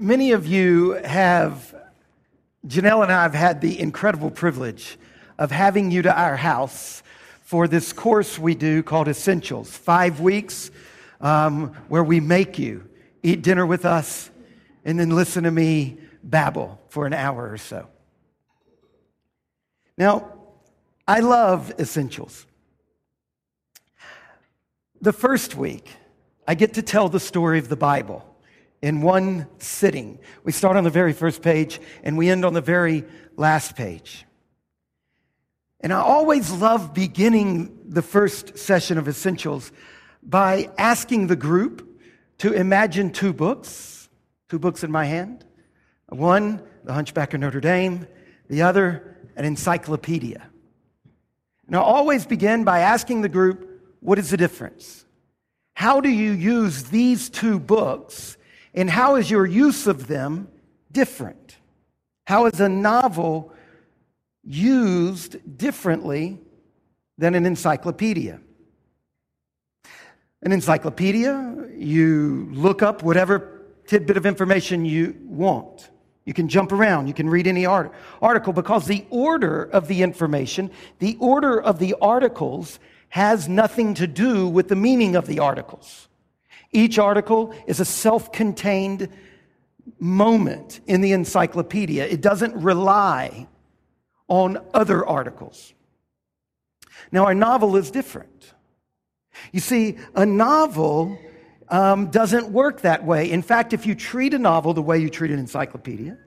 Many of you have, Janelle and I have had the incredible privilege of having you to our house for this course we do called Essentials. Five weeks um, where we make you eat dinner with us and then listen to me babble for an hour or so. Now, I love Essentials. The first week, I get to tell the story of the Bible in one sitting. We start on the very first page and we end on the very last page. And I always love beginning the first session of Essentials by asking the group to imagine two books, two books in my hand. One, The Hunchback of Notre Dame, the other, an encyclopedia. And I always begin by asking the group, what is the difference? How do you use these two books and how is your use of them different? How is a novel used differently than an encyclopedia? An encyclopedia, you look up whatever tidbit of information you want. You can jump around, you can read any art- article because the order of the information, the order of the articles, has nothing to do with the meaning of the articles. Each article is a self contained moment in the encyclopedia, it doesn't rely on other articles. Now, our novel is different. You see, a novel um, doesn't work that way. In fact, if you treat a novel the way you treat an encyclopedia,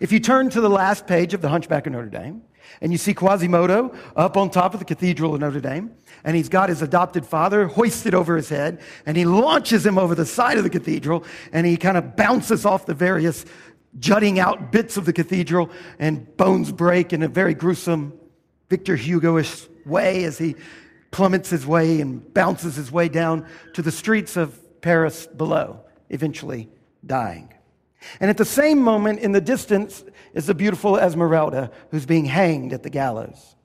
if you turn to the last page of The Hunchback of Notre Dame, and you see Quasimodo up on top of the Cathedral of Notre Dame, and he's got his adopted father hoisted over his head, and he launches him over the side of the cathedral, and he kind of bounces off the various jutting out bits of the cathedral, and bones break in a very gruesome Victor Hugo-ish way as he plummets his way and bounces his way down to the streets of Paris below, eventually dying. And at the same moment in the distance is the beautiful Esmeralda who's being hanged at the gallows.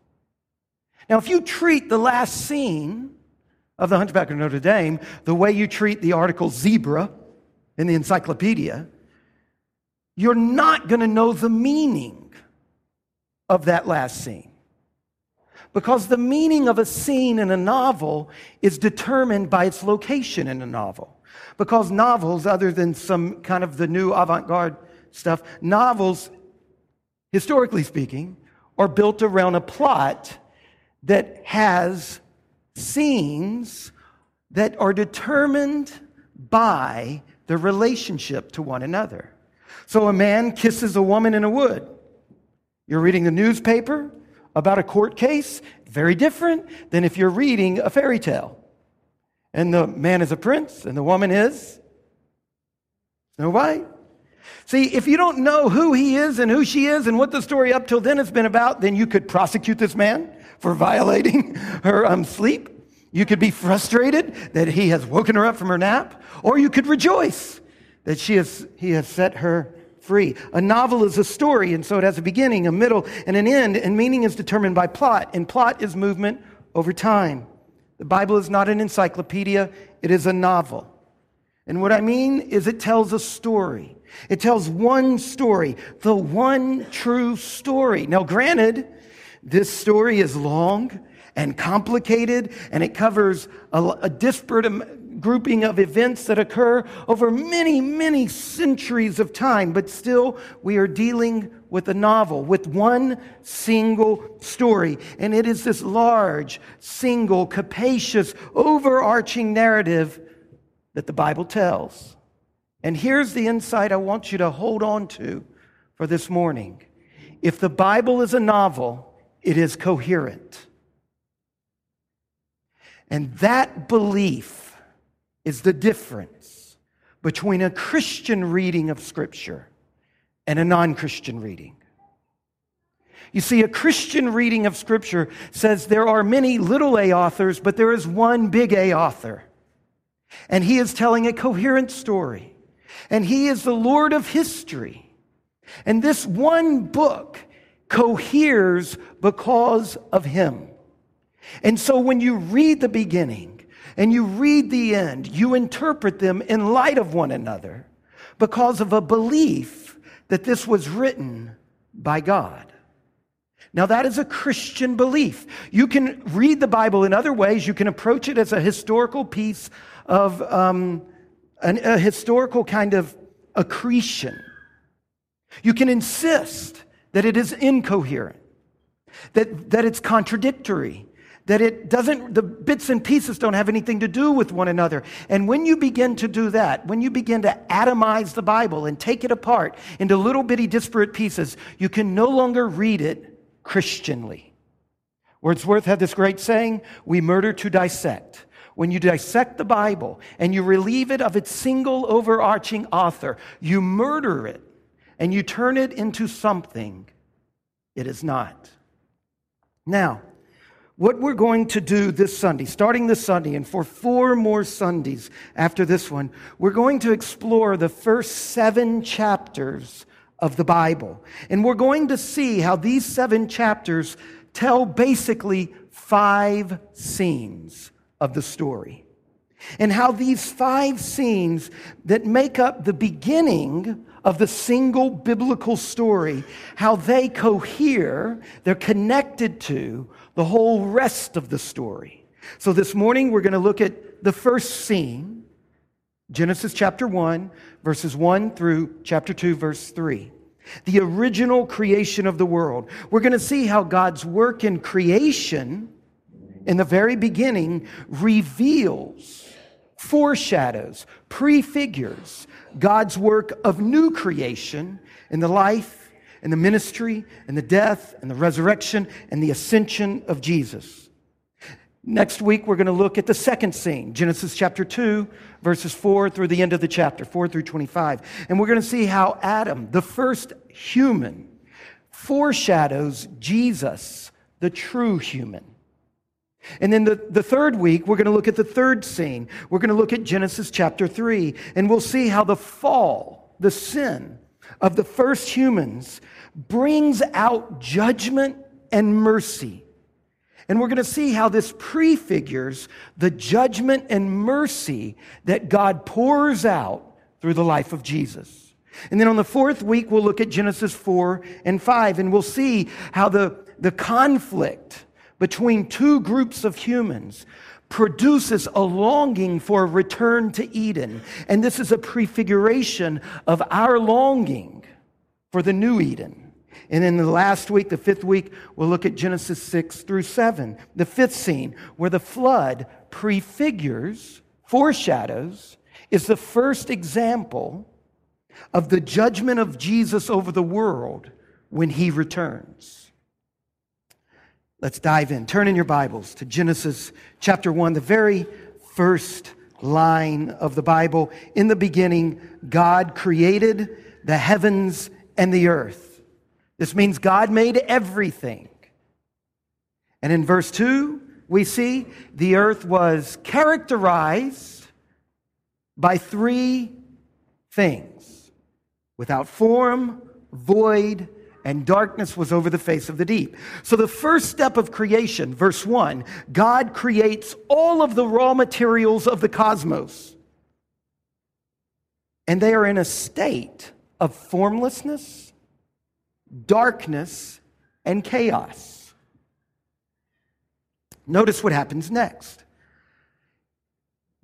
Now, if you treat the last scene of the Hunchback of Notre Dame the way you treat the article zebra in the encyclopedia, you're not going to know the meaning of that last scene. Because the meaning of a scene in a novel is determined by its location in a novel. Because novels, other than some kind of the new avant garde stuff, novels, historically speaking, are built around a plot that has scenes that are determined by the relationship to one another. So a man kisses a woman in a wood. You're reading the newspaper about a court case, very different than if you're reading a fairy tale. And the man is a prince, and the woman is Snow White. See, if you don't know who he is and who she is and what the story up till then has been about, then you could prosecute this man for violating her um, sleep. You could be frustrated that he has woken her up from her nap, or you could rejoice that she has, he has set her free. A novel is a story, and so it has a beginning, a middle, and an end, and meaning is determined by plot, and plot is movement over time. The Bible is not an encyclopedia, it is a novel. And what I mean is, it tells a story. It tells one story, the one true story. Now, granted, this story is long and complicated, and it covers a, a disparate grouping of events that occur over many, many centuries of time, but still, we are dealing with a novel, with one single story. And it is this large, single, capacious, overarching narrative that the Bible tells. And here's the insight I want you to hold on to for this morning. If the Bible is a novel, it is coherent. And that belief is the difference between a Christian reading of Scripture and a non Christian reading. You see, a Christian reading of Scripture says there are many little a authors, but there is one big A author. And he is telling a coherent story. And he is the Lord of history. And this one book coheres because of him. And so when you read the beginning and you read the end, you interpret them in light of one another because of a belief that this was written by God. Now, that is a Christian belief. You can read the Bible in other ways. You can approach it as a historical piece of um, an, a historical kind of accretion. You can insist that it is incoherent, that, that it's contradictory, that it doesn't, the bits and pieces don't have anything to do with one another. And when you begin to do that, when you begin to atomize the Bible and take it apart into little bitty disparate pieces, you can no longer read it Christianly. Wordsworth had this great saying we murder to dissect. When you dissect the Bible and you relieve it of its single overarching author, you murder it and you turn it into something it is not. Now, what we're going to do this Sunday, starting this Sunday, and for four more Sundays after this one, we're going to explore the first seven chapters of the Bible. And we're going to see how these seven chapters tell basically five scenes of the story. And how these five scenes that make up the beginning of the single biblical story, how they cohere, they're connected to the whole rest of the story. So this morning we're going to look at the first scene, Genesis chapter 1, verses 1 through chapter 2, verse 3. The original creation of the world. We're going to see how God's work in creation in the very beginning reveals, foreshadows, prefigures God's work of new creation in the life and the ministry and the death and the resurrection and the ascension of Jesus. Next week, we're going to look at the second scene, Genesis chapter 2, verses 4 through the end of the chapter, 4 through 25. And we're going to see how Adam, the first human, foreshadows Jesus, the true human. And then the, the third week, we're going to look at the third scene. We're going to look at Genesis chapter 3, and we'll see how the fall, the sin, of the first humans brings out judgment and mercy. And we're going to see how this prefigures the judgment and mercy that God pours out through the life of Jesus. And then on the fourth week, we'll look at Genesis 4 and 5, and we'll see how the, the conflict between two groups of humans produces a longing for a return to Eden. And this is a prefiguration of our longing for the new Eden. And in the last week, the fifth week, we'll look at Genesis 6 through 7, the fifth scene, where the flood prefigures, foreshadows, is the first example of the judgment of Jesus over the world when he returns. Let's dive in. Turn in your Bibles to Genesis chapter 1, the very first line of the Bible. In the beginning, God created the heavens and the earth. This means God made everything. And in verse 2, we see the earth was characterized by three things without form, void, and darkness was over the face of the deep. So, the first step of creation, verse 1, God creates all of the raw materials of the cosmos. And they are in a state of formlessness, darkness, and chaos. Notice what happens next.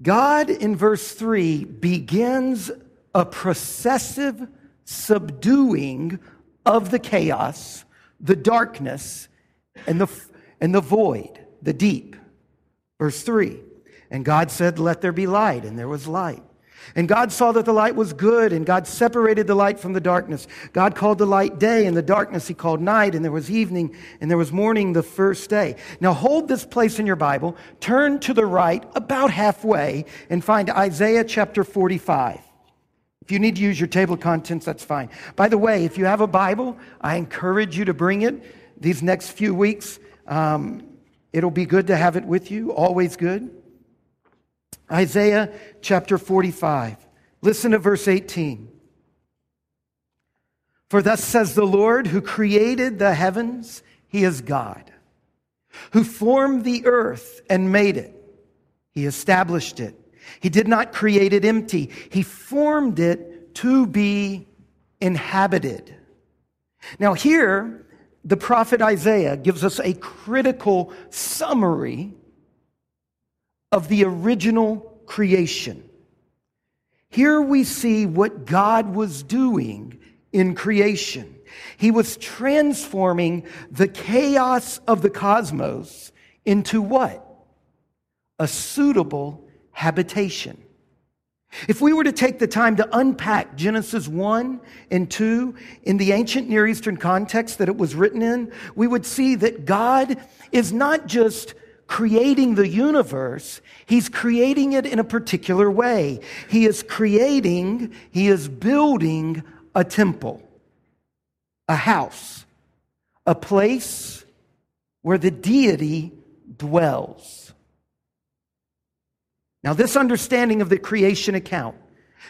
God, in verse 3, begins a processive subduing of the chaos, the darkness, and the, and the void, the deep. Verse 3 And God said, Let there be light, and there was light. And God saw that the light was good, and God separated the light from the darkness. God called the light day, and the darkness he called night, and there was evening, and there was morning the first day. Now hold this place in your Bible, turn to the right about halfway, and find Isaiah chapter 45. If you need to use your table of contents, that's fine. By the way, if you have a Bible, I encourage you to bring it these next few weeks. Um, it'll be good to have it with you, always good. Isaiah chapter 45. Listen to verse 18. For thus says the Lord, who created the heavens, he is God, who formed the earth and made it, he established it. He did not create it empty, He formed it to be inhabited. Now, here, the prophet Isaiah gives us a critical summary of the original creation. Here we see what God was doing in creation. He was transforming the chaos of the cosmos into what? A suitable habitation. If we were to take the time to unpack Genesis 1 and 2 in the ancient Near Eastern context that it was written in, we would see that God is not just creating the universe, He's creating it in a particular way. He is creating, He is building a temple, a house, a place where the deity dwells. Now, this understanding of the creation account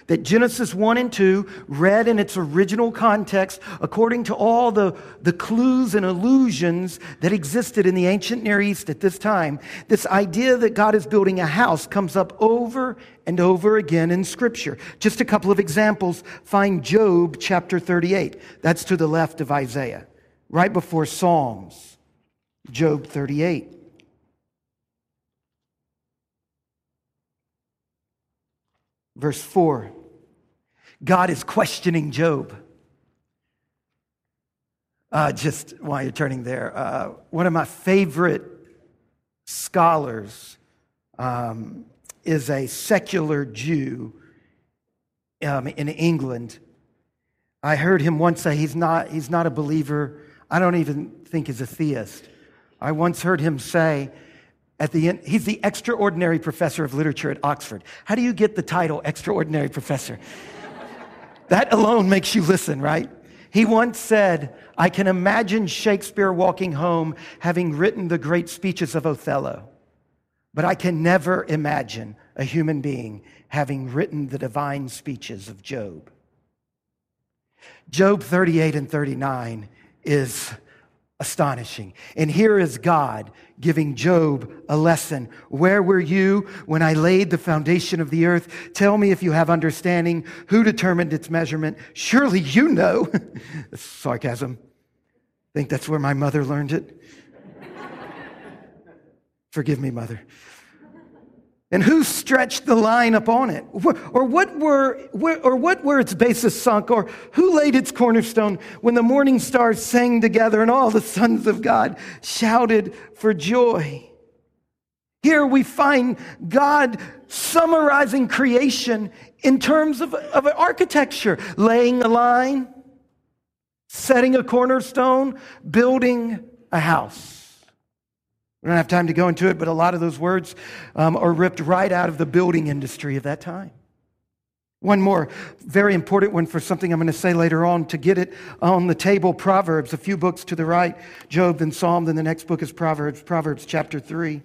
that Genesis 1 and 2 read in its original context according to all the, the clues and illusions that existed in the ancient Near East at this time, this idea that God is building a house comes up over and over again in Scripture. Just a couple of examples. Find Job chapter 38. That's to the left of Isaiah, right before Psalms. Job 38. Verse 4 God is questioning Job. Uh, just while you're turning there, uh, one of my favorite scholars um, is a secular Jew um, in England. I heard him once say he's not, he's not a believer. I don't even think he's a theist. I once heard him say at the end, he's the extraordinary professor of literature at Oxford. How do you get the title extraordinary professor? that alone makes you listen, right? He once said, I can imagine Shakespeare walking home having written the great speeches of Othello, but I can never imagine a human being having written the divine speeches of Job. Job 38 and 39 is astonishing. And here is God giving Job a lesson. Where were you when I laid the foundation of the earth? Tell me if you have understanding. Who determined its measurement? Surely you know. sarcasm. I think that's where my mother learned it? Forgive me, mother. And who stretched the line upon it? Or what were, or what were its bases sunk? Or who laid its cornerstone when the morning stars sang together and all the sons of God shouted for joy? Here we find God summarizing creation in terms of, of architecture, laying a line, setting a cornerstone, building a house. We don't have time to go into it, but a lot of those words um, are ripped right out of the building industry of that time. One more very important one for something I'm going to say later on to get it on the table Proverbs, a few books to the right, Job and Psalm, then the next book is Proverbs, Proverbs chapter 3.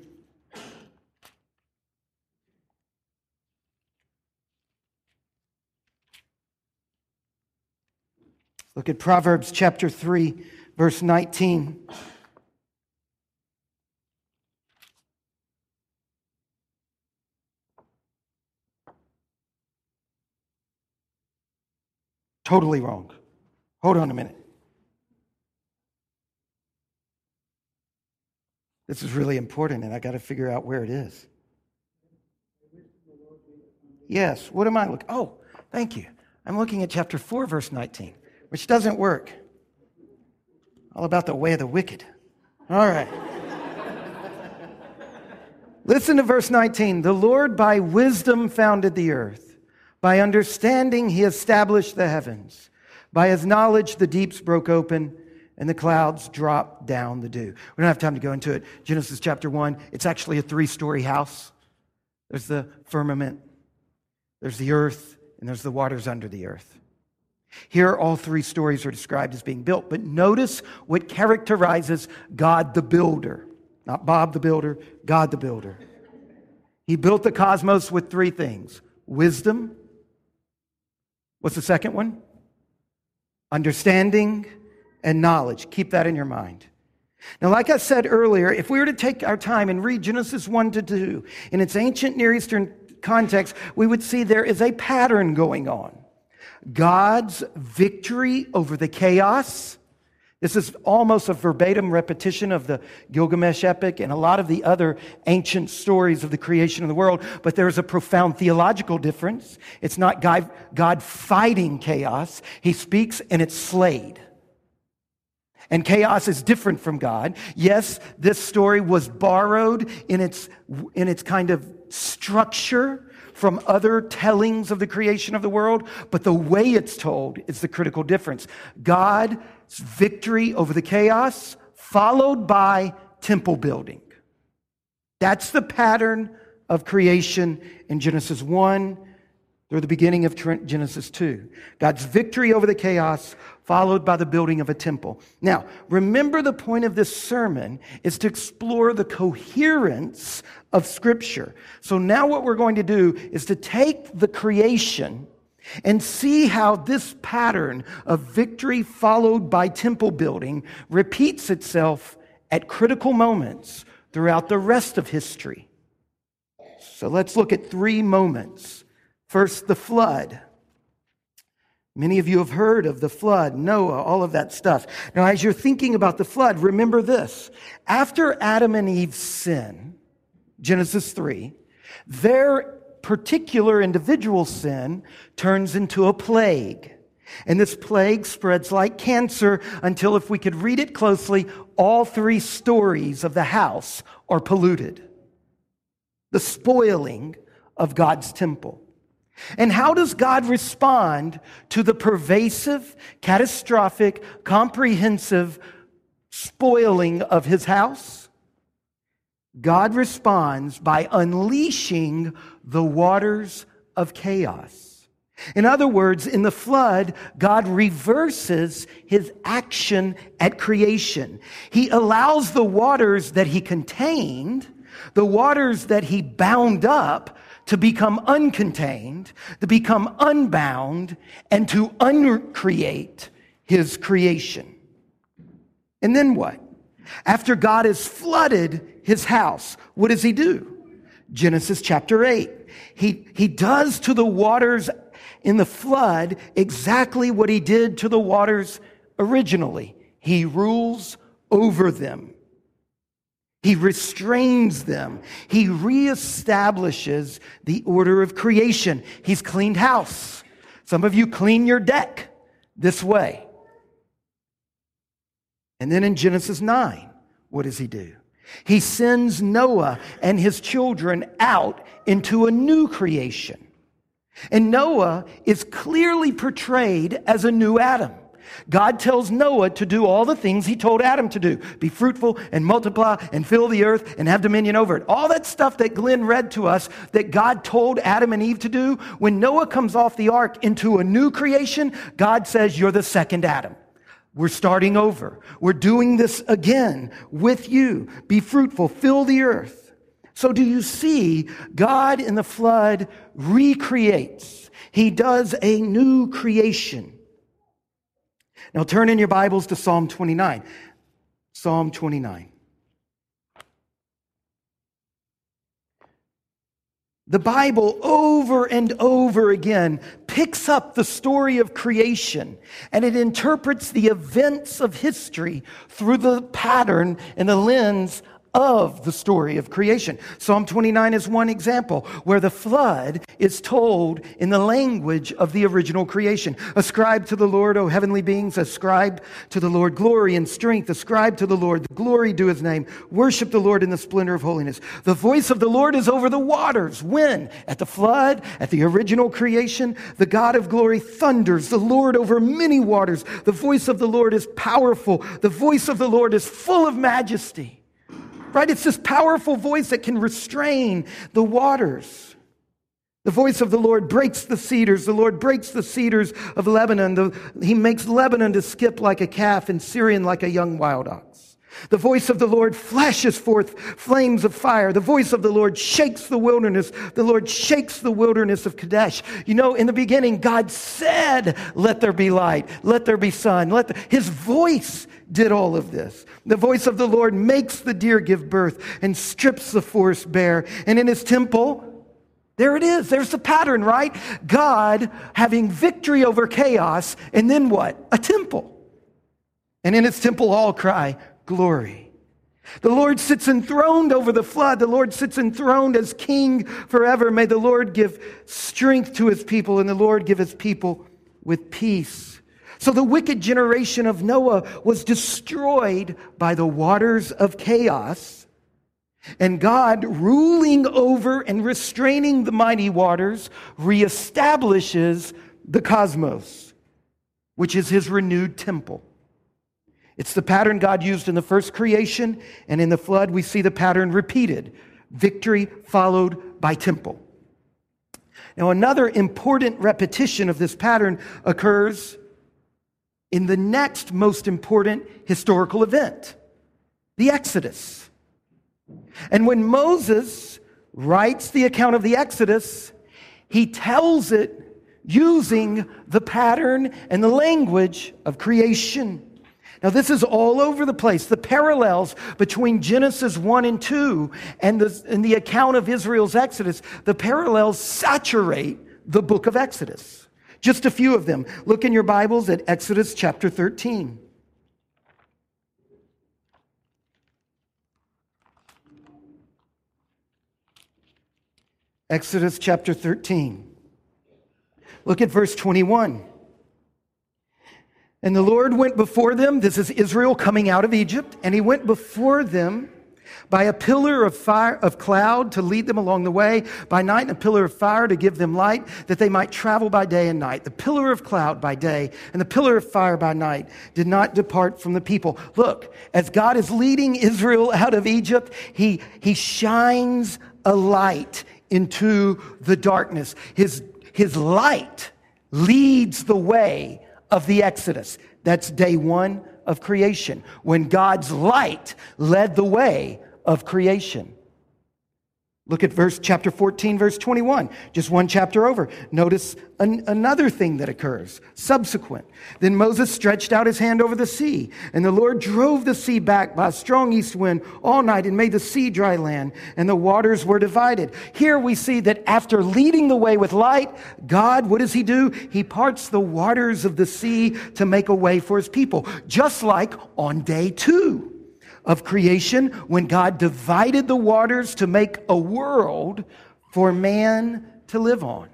Look at Proverbs chapter 3, verse 19. Totally wrong. Hold on a minute. This is really important, and I got to figure out where it is. Yes, what am I looking? Oh, thank you. I'm looking at chapter 4, verse 19, which doesn't work. All about the way of the wicked. All right. Listen to verse 19. The Lord by wisdom founded the earth. By understanding, he established the heavens. By his knowledge, the deeps broke open and the clouds dropped down the dew. We don't have time to go into it. Genesis chapter 1, it's actually a three story house. There's the firmament, there's the earth, and there's the waters under the earth. Here, all three stories are described as being built, but notice what characterizes God the builder. Not Bob the builder, God the builder. He built the cosmos with three things wisdom, What's the second one? Understanding and knowledge. Keep that in your mind. Now, like I said earlier, if we were to take our time and read Genesis 1 to 2 in its ancient Near Eastern context, we would see there is a pattern going on. God's victory over the chaos. This is almost a verbatim repetition of the Gilgamesh epic and a lot of the other ancient stories of the creation of the world, but there's a profound theological difference. It's not God, God fighting chaos. He speaks and it's slayed. And chaos is different from God. Yes, this story was borrowed in its, in its kind of structure from other tellings of the creation of the world, but the way it's told is the critical difference. God's victory over the chaos, followed by temple building. That's the pattern of creation in Genesis 1 through the beginning of Genesis 2. God's victory over the chaos, followed by the building of a temple. Now, remember the point of this sermon is to explore the coherence of Scripture. So now what we're going to do is to take the creation and see how this pattern of victory followed by temple building repeats itself at critical moments throughout the rest of history. So let's look at three moments. First, the flood. Many of you have heard of the flood, Noah, all of that stuff. Now, as you're thinking about the flood, remember this. After Adam and Eve's sin, Genesis 3, their particular individual sin turns into a plague. And this plague spreads like cancer until, if we could read it closely, all three stories of the house are polluted. The spoiling of God's temple. And how does God respond to the pervasive, catastrophic, comprehensive spoiling of his house? God responds by unleashing the waters of chaos. In other words, in the flood, God reverses his action at creation. He allows the waters that he contained, the waters that he bound up, to become uncontained, to become unbound, and to uncreate his creation. And then what? After God has flooded his house, what does he do? Genesis chapter 8. He, he does to the waters in the flood exactly what he did to the waters originally. He rules over them. He restrains them. He reestablishes the order of creation. He's cleaned house. Some of you clean your deck this way. And then in Genesis 9, what does he do? He sends Noah and his children out into a new creation. And Noah is clearly portrayed as a new Adam. God tells Noah to do all the things he told Adam to do be fruitful and multiply and fill the earth and have dominion over it. All that stuff that Glenn read to us that God told Adam and Eve to do, when Noah comes off the ark into a new creation, God says, You're the second Adam. We're starting over. We're doing this again with you. Be fruitful, fill the earth. So, do you see God in the flood recreates? He does a new creation. Now turn in your Bibles to Psalm 29. Psalm 29. The Bible over and over again picks up the story of creation and it interprets the events of history through the pattern and the lens of the story of creation. Psalm 29 is one example where the flood is told in the language of the original creation. Ascribe to the Lord, O heavenly beings, ascribe to the Lord glory and strength, ascribe to the Lord the glory due his name, worship the Lord in the splendor of holiness. The voice of the Lord is over the waters. When? At the flood, at the original creation, the God of glory thunders, the Lord over many waters. The voice of the Lord is powerful, the voice of the Lord is full of majesty right? It's this powerful voice that can restrain the waters. The voice of the Lord breaks the cedars. The Lord breaks the cedars of Lebanon. The, he makes Lebanon to skip like a calf and Sirion like a young wild ox. The voice of the Lord flashes forth flames of fire. The voice of the Lord shakes the wilderness. The Lord shakes the wilderness of Kadesh. You know, in the beginning, God said, Let there be light, let there be sun. Let the, his voice did all of this. The voice of the Lord makes the deer give birth and strips the forest bare. And in his temple, There it is. There's the pattern, right? God having victory over chaos, and then what? A temple. And in its temple, all cry, Glory. The Lord sits enthroned over the flood. The Lord sits enthroned as king forever. May the Lord give strength to his people, and the Lord give his people with peace. So the wicked generation of Noah was destroyed by the waters of chaos. And God, ruling over and restraining the mighty waters, reestablishes the cosmos, which is his renewed temple. It's the pattern God used in the first creation, and in the flood, we see the pattern repeated victory followed by temple. Now, another important repetition of this pattern occurs in the next most important historical event the Exodus. And when Moses writes the account of the Exodus, he tells it using the pattern and the language of creation. Now, this is all over the place. The parallels between Genesis 1 and 2 and the, and the account of Israel's Exodus, the parallels saturate the book of Exodus. Just a few of them. Look in your Bibles at Exodus chapter 13. Exodus chapter 13. Look at verse 21. And the Lord went before them. This is Israel coming out of Egypt. And he went before them by a pillar of fire, of cloud to lead them along the way, by night and a pillar of fire to give them light, that they might travel by day and night. The pillar of cloud by day and the pillar of fire by night did not depart from the people. Look, as God is leading Israel out of Egypt, he, he shines a light into the darkness. His, his light leads the way of the Exodus. That's day one of creation, when God's light led the way of creation. Look at verse chapter 14, verse 21, just one chapter over. Notice an, another thing that occurs, subsequent. Then Moses stretched out his hand over the sea, and the Lord drove the sea back by a strong east wind all night and made the sea dry land, and the waters were divided. Here we see that after leading the way with light, God, what does he do? He parts the waters of the sea to make a way for his people, just like on day two of creation when God divided the waters to make a world for man to live on.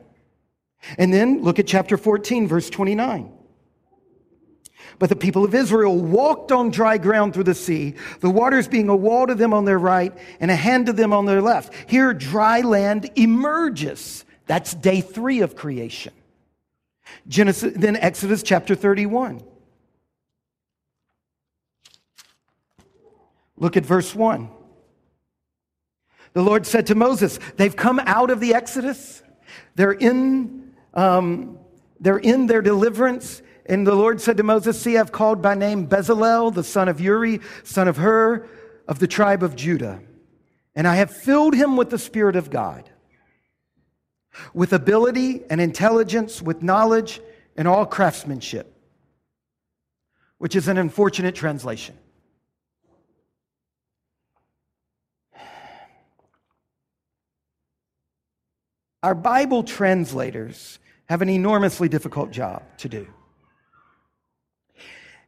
And then look at chapter 14, verse 29. But the people of Israel walked on dry ground through the sea, the waters being a wall to them on their right and a hand to them on their left. Here, dry land emerges. That's day three of creation. Genesis, then Exodus chapter 31. Look at verse 1. The Lord said to Moses, They've come out of the Exodus. They're in, um, they're in their deliverance. And the Lord said to Moses, See, I've called by name Bezalel, the son of Uri, son of Hur, of the tribe of Judah. And I have filled him with the Spirit of God, with ability and intelligence, with knowledge and all craftsmanship, which is an unfortunate translation. Our Bible translators have an enormously difficult job to do.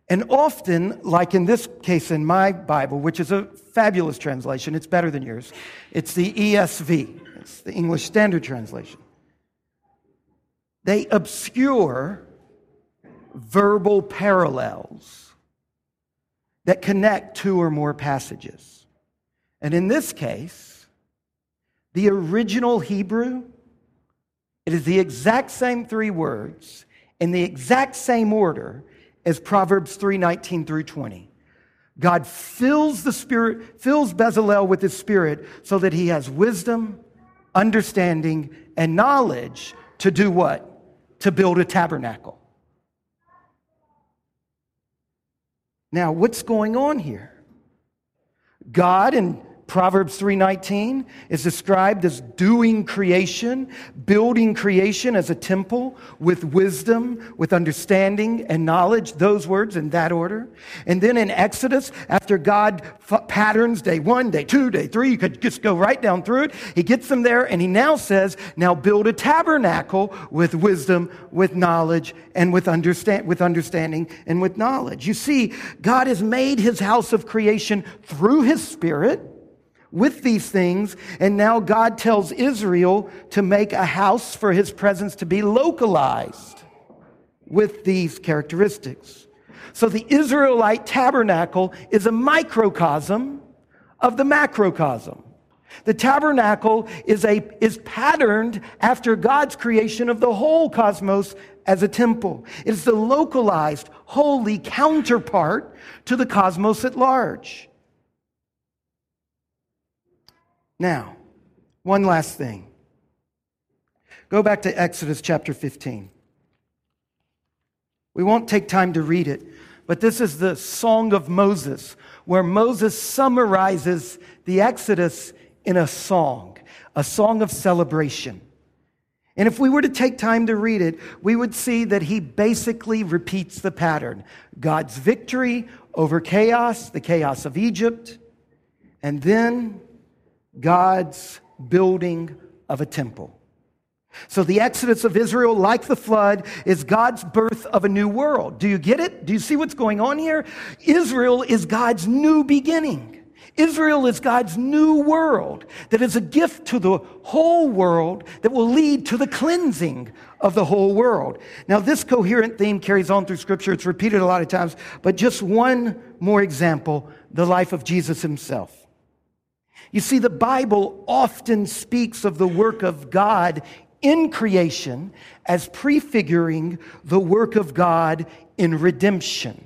And often, like in this case in my Bible, which is a fabulous translation, it's better than yours, it's the ESV, it's the English Standard Translation. They obscure verbal parallels that connect two or more passages. And in this case, the original Hebrew it is the exact same three words in the exact same order as Proverbs 3 19 through 20. God fills the Spirit, fills Bezalel with his Spirit so that he has wisdom, understanding, and knowledge to do what? To build a tabernacle. Now, what's going on here? God, in Proverbs 3:19 is described as doing creation, building creation as a temple with wisdom, with understanding and knowledge, those words in that order. And then in Exodus, after God f- patterns day 1, day 2, day 3, you could just go right down through it. He gets them there and he now says, "Now build a tabernacle with wisdom, with knowledge, and with understand with understanding and with knowledge." You see, God has made his house of creation through his spirit with these things. And now God tells Israel to make a house for his presence to be localized with these characteristics. So the Israelite tabernacle is a microcosm of the macrocosm. The tabernacle is, a, is patterned after God's creation of the whole cosmos as a temple. It is the localized, holy counterpart to the cosmos at large. Now, one last thing. Go back to Exodus chapter 15. We won't take time to read it, but this is the Song of Moses, where Moses summarizes the Exodus in a song, a song of celebration. And if we were to take time to read it, we would see that he basically repeats the pattern God's victory over chaos, the chaos of Egypt, and then God's building of a temple. So the exodus of Israel, like the flood, is God's birth of a new world. Do you get it? Do you see what's going on here? Israel is God's new beginning. Israel is God's new world that is a gift to the whole world that will lead to the cleansing of the whole world. Now, this coherent theme carries on through Scripture. It's repeated a lot of times, but just one more example the life of Jesus himself. You see, the Bible often speaks of the work of God in creation as prefiguring the work of God in redemption.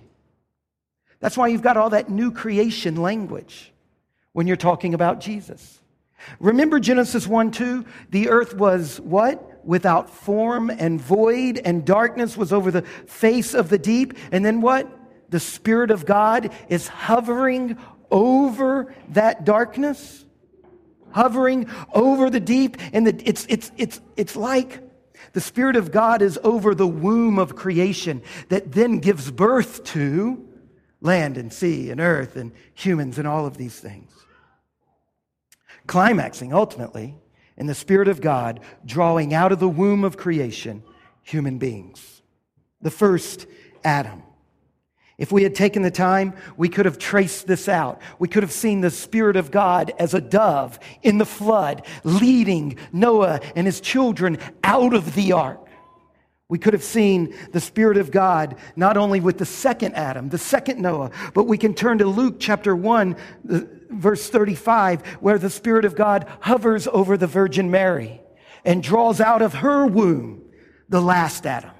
That's why you've got all that new creation language when you're talking about Jesus. Remember Genesis 1 2? The earth was what? Without form and void, and darkness was over the face of the deep. And then what? The Spirit of God is hovering over that darkness, hovering over the deep. And the, it's, it's, it's, it's like the Spirit of God is over the womb of creation that then gives birth to land and sea and earth and humans and all of these things. Climaxing ultimately in the Spirit of God drawing out of the womb of creation human beings. The first Adam. If we had taken the time, we could have traced this out. We could have seen the Spirit of God as a dove in the flood, leading Noah and his children out of the ark. We could have seen the Spirit of God not only with the second Adam, the second Noah, but we can turn to Luke chapter 1, verse 35, where the Spirit of God hovers over the Virgin Mary and draws out of her womb the last Adam,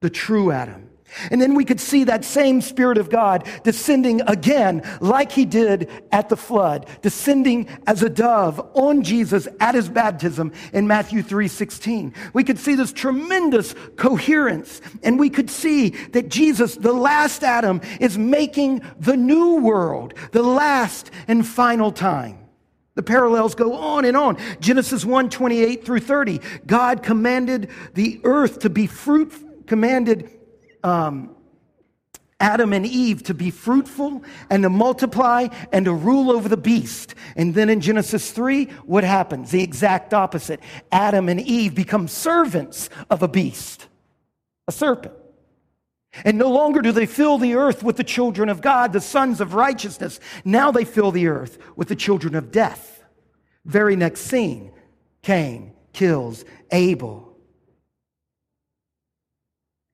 the true Adam. And then we could see that same Spirit of God descending again, like he did at the flood, descending as a dove on Jesus at his baptism in Matthew 3 16. We could see this tremendous coherence, and we could see that Jesus, the last Adam, is making the new world, the last and final time. The parallels go on and on. Genesis 1 28 through 30. God commanded the earth to be fruit, commanded um, Adam and Eve to be fruitful and to multiply and to rule over the beast. And then in Genesis 3, what happens? The exact opposite. Adam and Eve become servants of a beast, a serpent. And no longer do they fill the earth with the children of God, the sons of righteousness. Now they fill the earth with the children of death. Very next scene Cain kills Abel.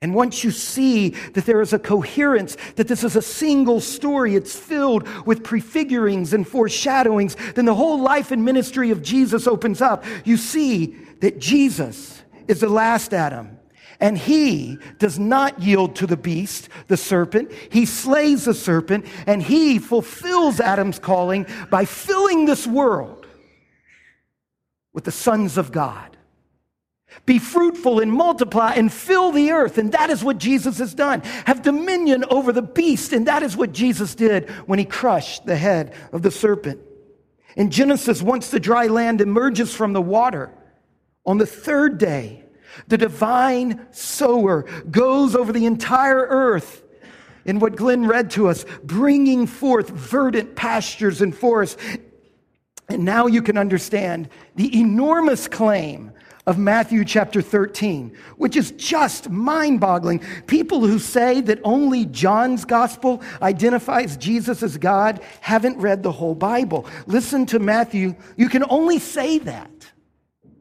And once you see that there is a coherence, that this is a single story, it's filled with prefigurings and foreshadowings, then the whole life and ministry of Jesus opens up. You see that Jesus is the last Adam. And he does not yield to the beast, the serpent. He slays the serpent and he fulfills Adam's calling by filling this world with the sons of God. Be fruitful and multiply and fill the earth. And that is what Jesus has done. Have dominion over the beast. And that is what Jesus did when he crushed the head of the serpent. In Genesis, once the dry land emerges from the water, on the third day, the divine sower goes over the entire earth in what Glenn read to us, bringing forth verdant pastures and forests. And now you can understand the enormous claim of Matthew chapter 13, which is just mind boggling. People who say that only John's gospel identifies Jesus as God haven't read the whole Bible. Listen to Matthew. You can only say that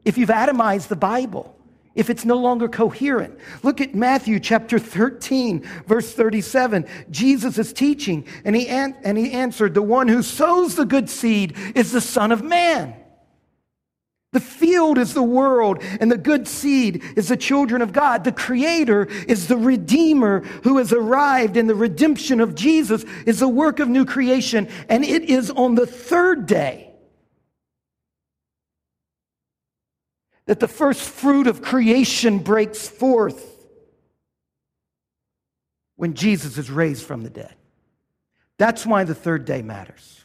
if you've atomized the Bible if it's no longer coherent. Look at Matthew chapter 13, verse 37. Jesus is teaching, and he, an- and he answered, The one who sows the good seed is the Son of Man. The field is the world, and the good seed is the children of God. The Creator is the Redeemer who has arrived, and the redemption of Jesus is the work of new creation, and it is on the third day that the first fruit of creation breaks forth when Jesus is raised from the dead. That's why the third day matters.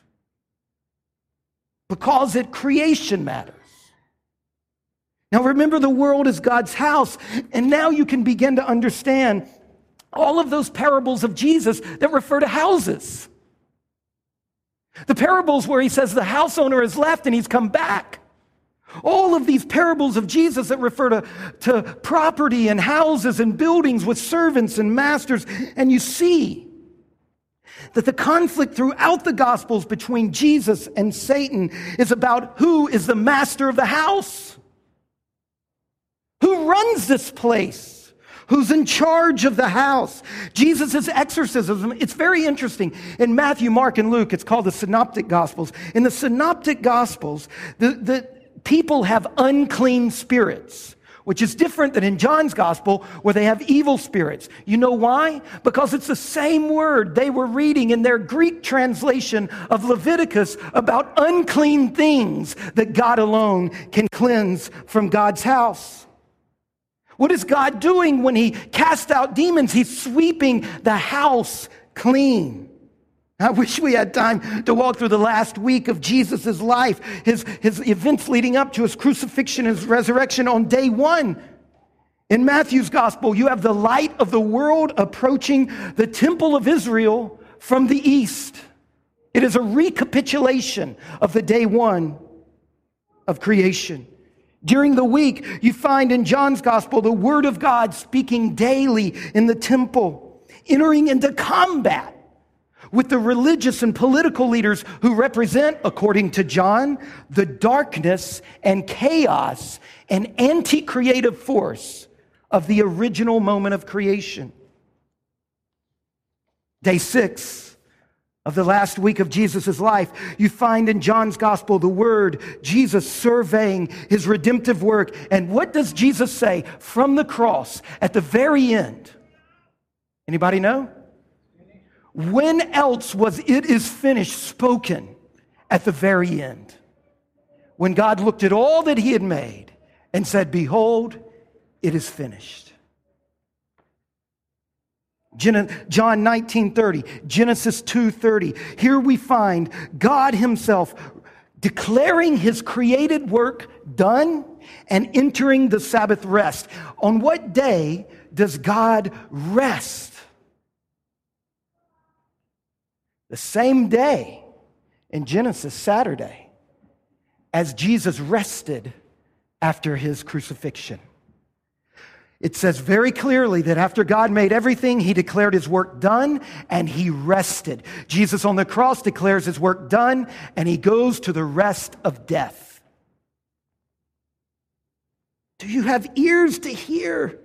Because it creation matters. Now remember, the world is God's house, and now you can begin to understand all of those parables of Jesus that refer to houses. The parables where he says the house owner has left and he's come back. All of these parables of Jesus that refer to, to property and houses and buildings with servants and masters. And you see that the conflict throughout the Gospels between Jesus and Satan is about who is the master of the house, runs this place who's in charge of the house. Jesus' exorcism, it's very interesting. In Matthew, Mark, and Luke, it's called the Synoptic Gospels. In the Synoptic Gospels, the, the, people have unclean spirits, which is different than in John's gospel where they have evil spirits. You know why? Because it's the same word they were reading in their Greek translation of Leviticus about unclean things that God alone can cleanse from God's house. What is God doing when He casts out demons? He's sweeping the house clean. I wish we had time to walk through the last week of Jesus' life, his, his events leading up to his crucifixion, his resurrection on day one. In Matthew's gospel, you have the light of the world approaching the temple of Israel from the east. It is a recapitulation of the day one of creation. During the week, you find in John's gospel the word of God speaking daily in the temple, entering into combat with the religious and political leaders who represent, according to John, the darkness and chaos and anti creative force of the original moment of creation. Day six of the last week of Jesus' life, you find in John's gospel the word Jesus surveying his redemptive work. And what does Jesus say from the cross at the very end? Anybody know? When else was it is finished spoken at the very end? When God looked at all that he had made and said, Behold, it is finished. John 19:30, Genesis 2:30. Here we find God himself declaring his created work done and entering the Sabbath rest. On what day does God rest? the same day in Genesis, Saturday, as Jesus rested after his crucifixion. It says very clearly that after God made everything, he declared his work done and he rested. Jesus on the cross declares his work done and he goes to the rest of death. Do you have ears to hear?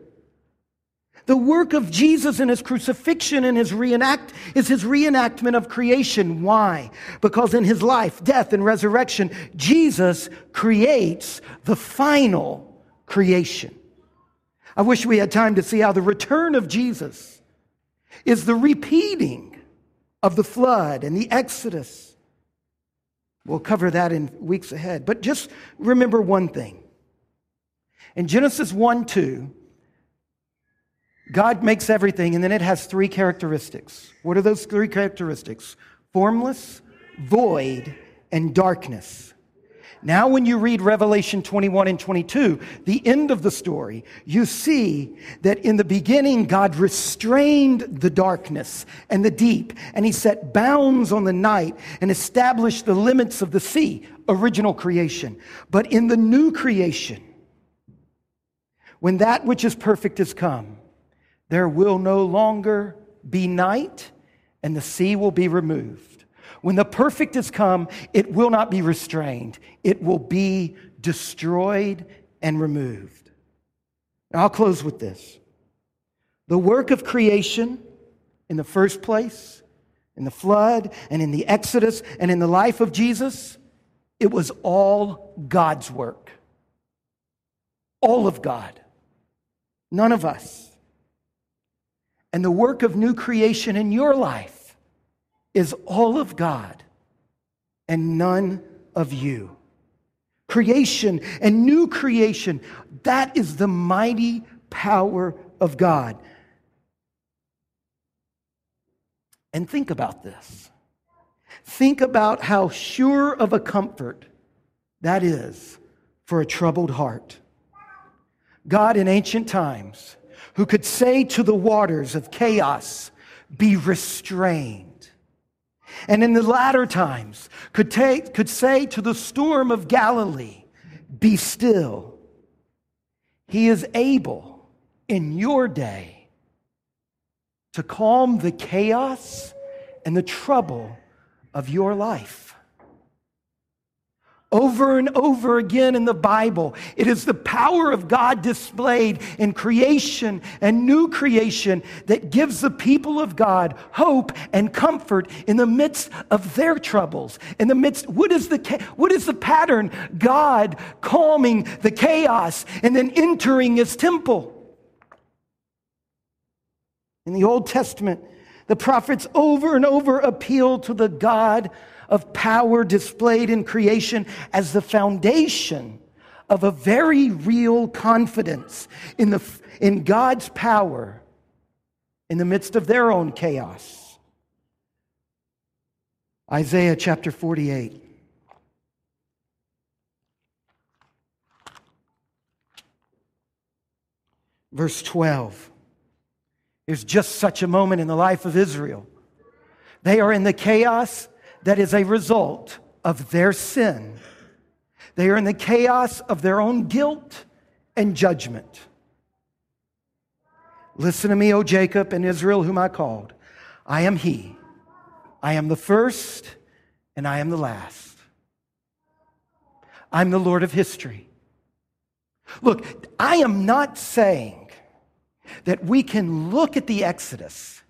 The work of Jesus in his crucifixion and his reenact is his reenactment of creation. Why? Because in his life, death, and resurrection, Jesus creates the final creation. I wish we had time to see how the return of Jesus is the repeating of the flood and the Exodus. We'll cover that in weeks ahead. But just remember one thing. In Genesis 1 2, God makes everything, and then it has three characteristics. What are those three characteristics? Formless, void, and darkness. Now, when you read Revelation 21 and 22, the end of the story, you see that in the beginning, God restrained the darkness and the deep, and He set bounds on the night and established the limits of the sea, original creation. But in the new creation, when that which is perfect has come, there will no longer be night, and the sea will be removed when the perfect has come, it will not be restrained, it will be destroyed and removed. Now, I'll close with this. The work of creation in the first place, in the flood, and in the Exodus, and in the life of Jesus, it was all God's work. All of God. None of us. And the work of new creation in your life is all of God and none of you. Creation and new creation, that is the mighty power of God. And think about this. Think about how sure of a comfort that is for a troubled heart. God in ancient times, who could say to the waters of chaos, Be restrained and in the latter times could, take, could say to the storm of Galilee, Be still. He is able in your day to calm the chaos and the trouble of your life. Over and over again in the Bible, it is the power of God displayed in creation and new creation that gives the people of God hope and comfort in the midst of their troubles. In the midst, what is the, what is the pattern? God calming the chaos and then entering his temple. In the Old Testament, the prophets over and over appeal to the God of power displayed in creation as the foundation of a very real confidence in, the, in God's power in the midst of their own chaos. Isaiah chapter 48. Verse 12. There's just such a moment in the life of Israel. They are in the chaos that is a result of their sin. They are in the chaos of their own guilt and judgment. Listen to me, O Jacob and Israel, whom I called. I am He. I am the first and I am the last. I'm the Lord of history. Look, I am not saying that we can look at the Exodus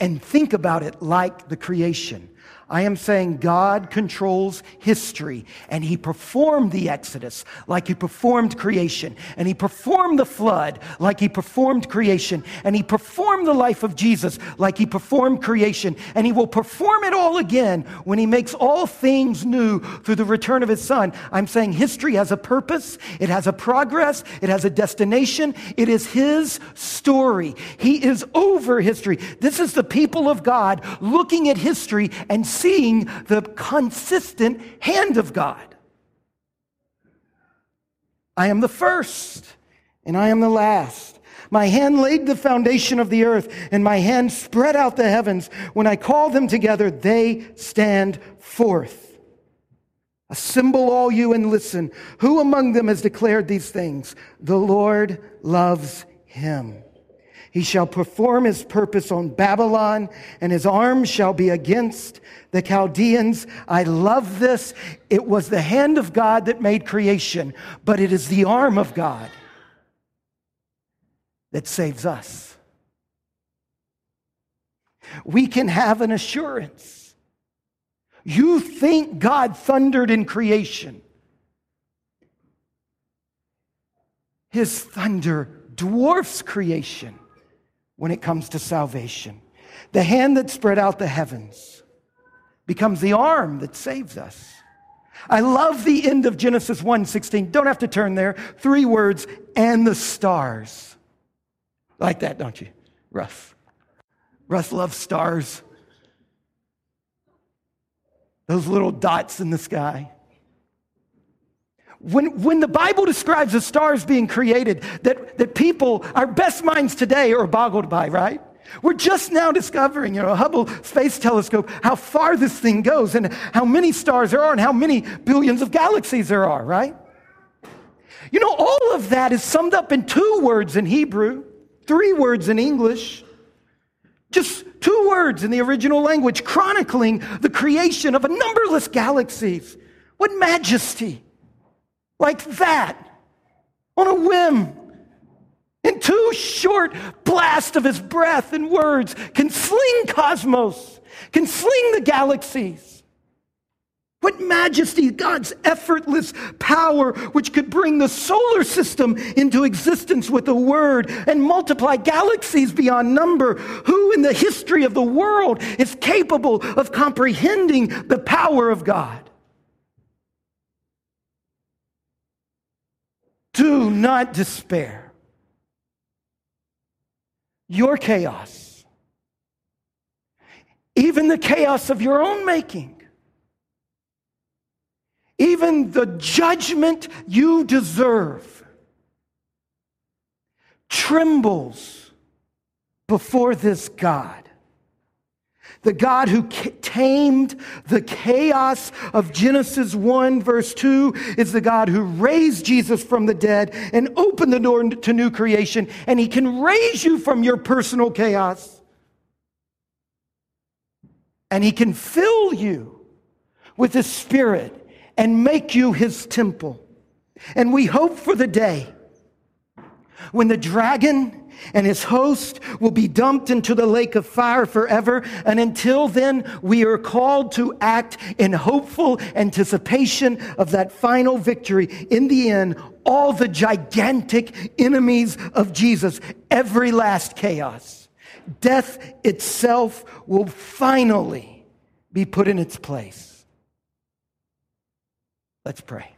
and think about it like the creation. I am saying God controls history and he performed the Exodus like he performed creation and he performed the flood like he performed creation and he performed the life of Jesus like he performed creation and he will perform it all again when he makes all things new through the return of his son. I'm saying history has a purpose, it has a progress, it has a destination. It is his story. He is over history. This is the people of God looking at history and seeing the consistent hand of God. I am the first and I am the last. My hand laid the foundation of the earth, and my hand spread out the heavens. When I call them together, they stand forth. Assemble all you and listen. Who among them has declared these things? The Lord loves him. He shall perform his purpose on Babylon, and his arm shall be against the Chaldeans. I love this. It was the hand of God that made creation, but it is the arm of God that saves us. We can have an assurance. You think God thundered in creation. His thunder dwarfs creation when it comes to salvation. The hand that spread out the heavens becomes the arm that saves us. I love the end of Genesis 1:16. Don't have to turn there. Three words, and the stars. Like that, don't you? Russ. Russ loves stars. those little dots in the sky. When, when the Bible describes the stars being created, that, that people, our best minds today are boggled by, right? We're just now discovering, you know, Hubble Space Telescope, how far this thing goes and how many stars there are and how many billions of galaxies there are, right? You know, all of that is summed up in two words in Hebrew, three words in English. Just two words in the original language, chronicling the creation of a numberless galaxies. What majesty! Like that, on a whim, in two short blasts of his breath and words, can sling cosmos, can sling the galaxies. What majesty, God's effortless power, which could bring the solar system into existence with a word and multiply galaxies beyond number. Who in the history of the world is capable of comprehending the power of God? Do not despair. Your chaos, even the chaos of your own making, even the judgment you deserve, trembles before this God. The God who tamed the chaos of Genesis 1, verse 2, is the God who raised Jesus from the dead and opened the door to new creation. And he can raise you from your personal chaos. And he can fill you with his spirit and make you his temple. And we hope for the day when the dragon and his host will be dumped into the lake of fire forever. And until then, we are called to act in hopeful anticipation of that final victory. In the end, all the gigantic enemies of Jesus, every last chaos, death itself will finally be put in its place. Let's pray.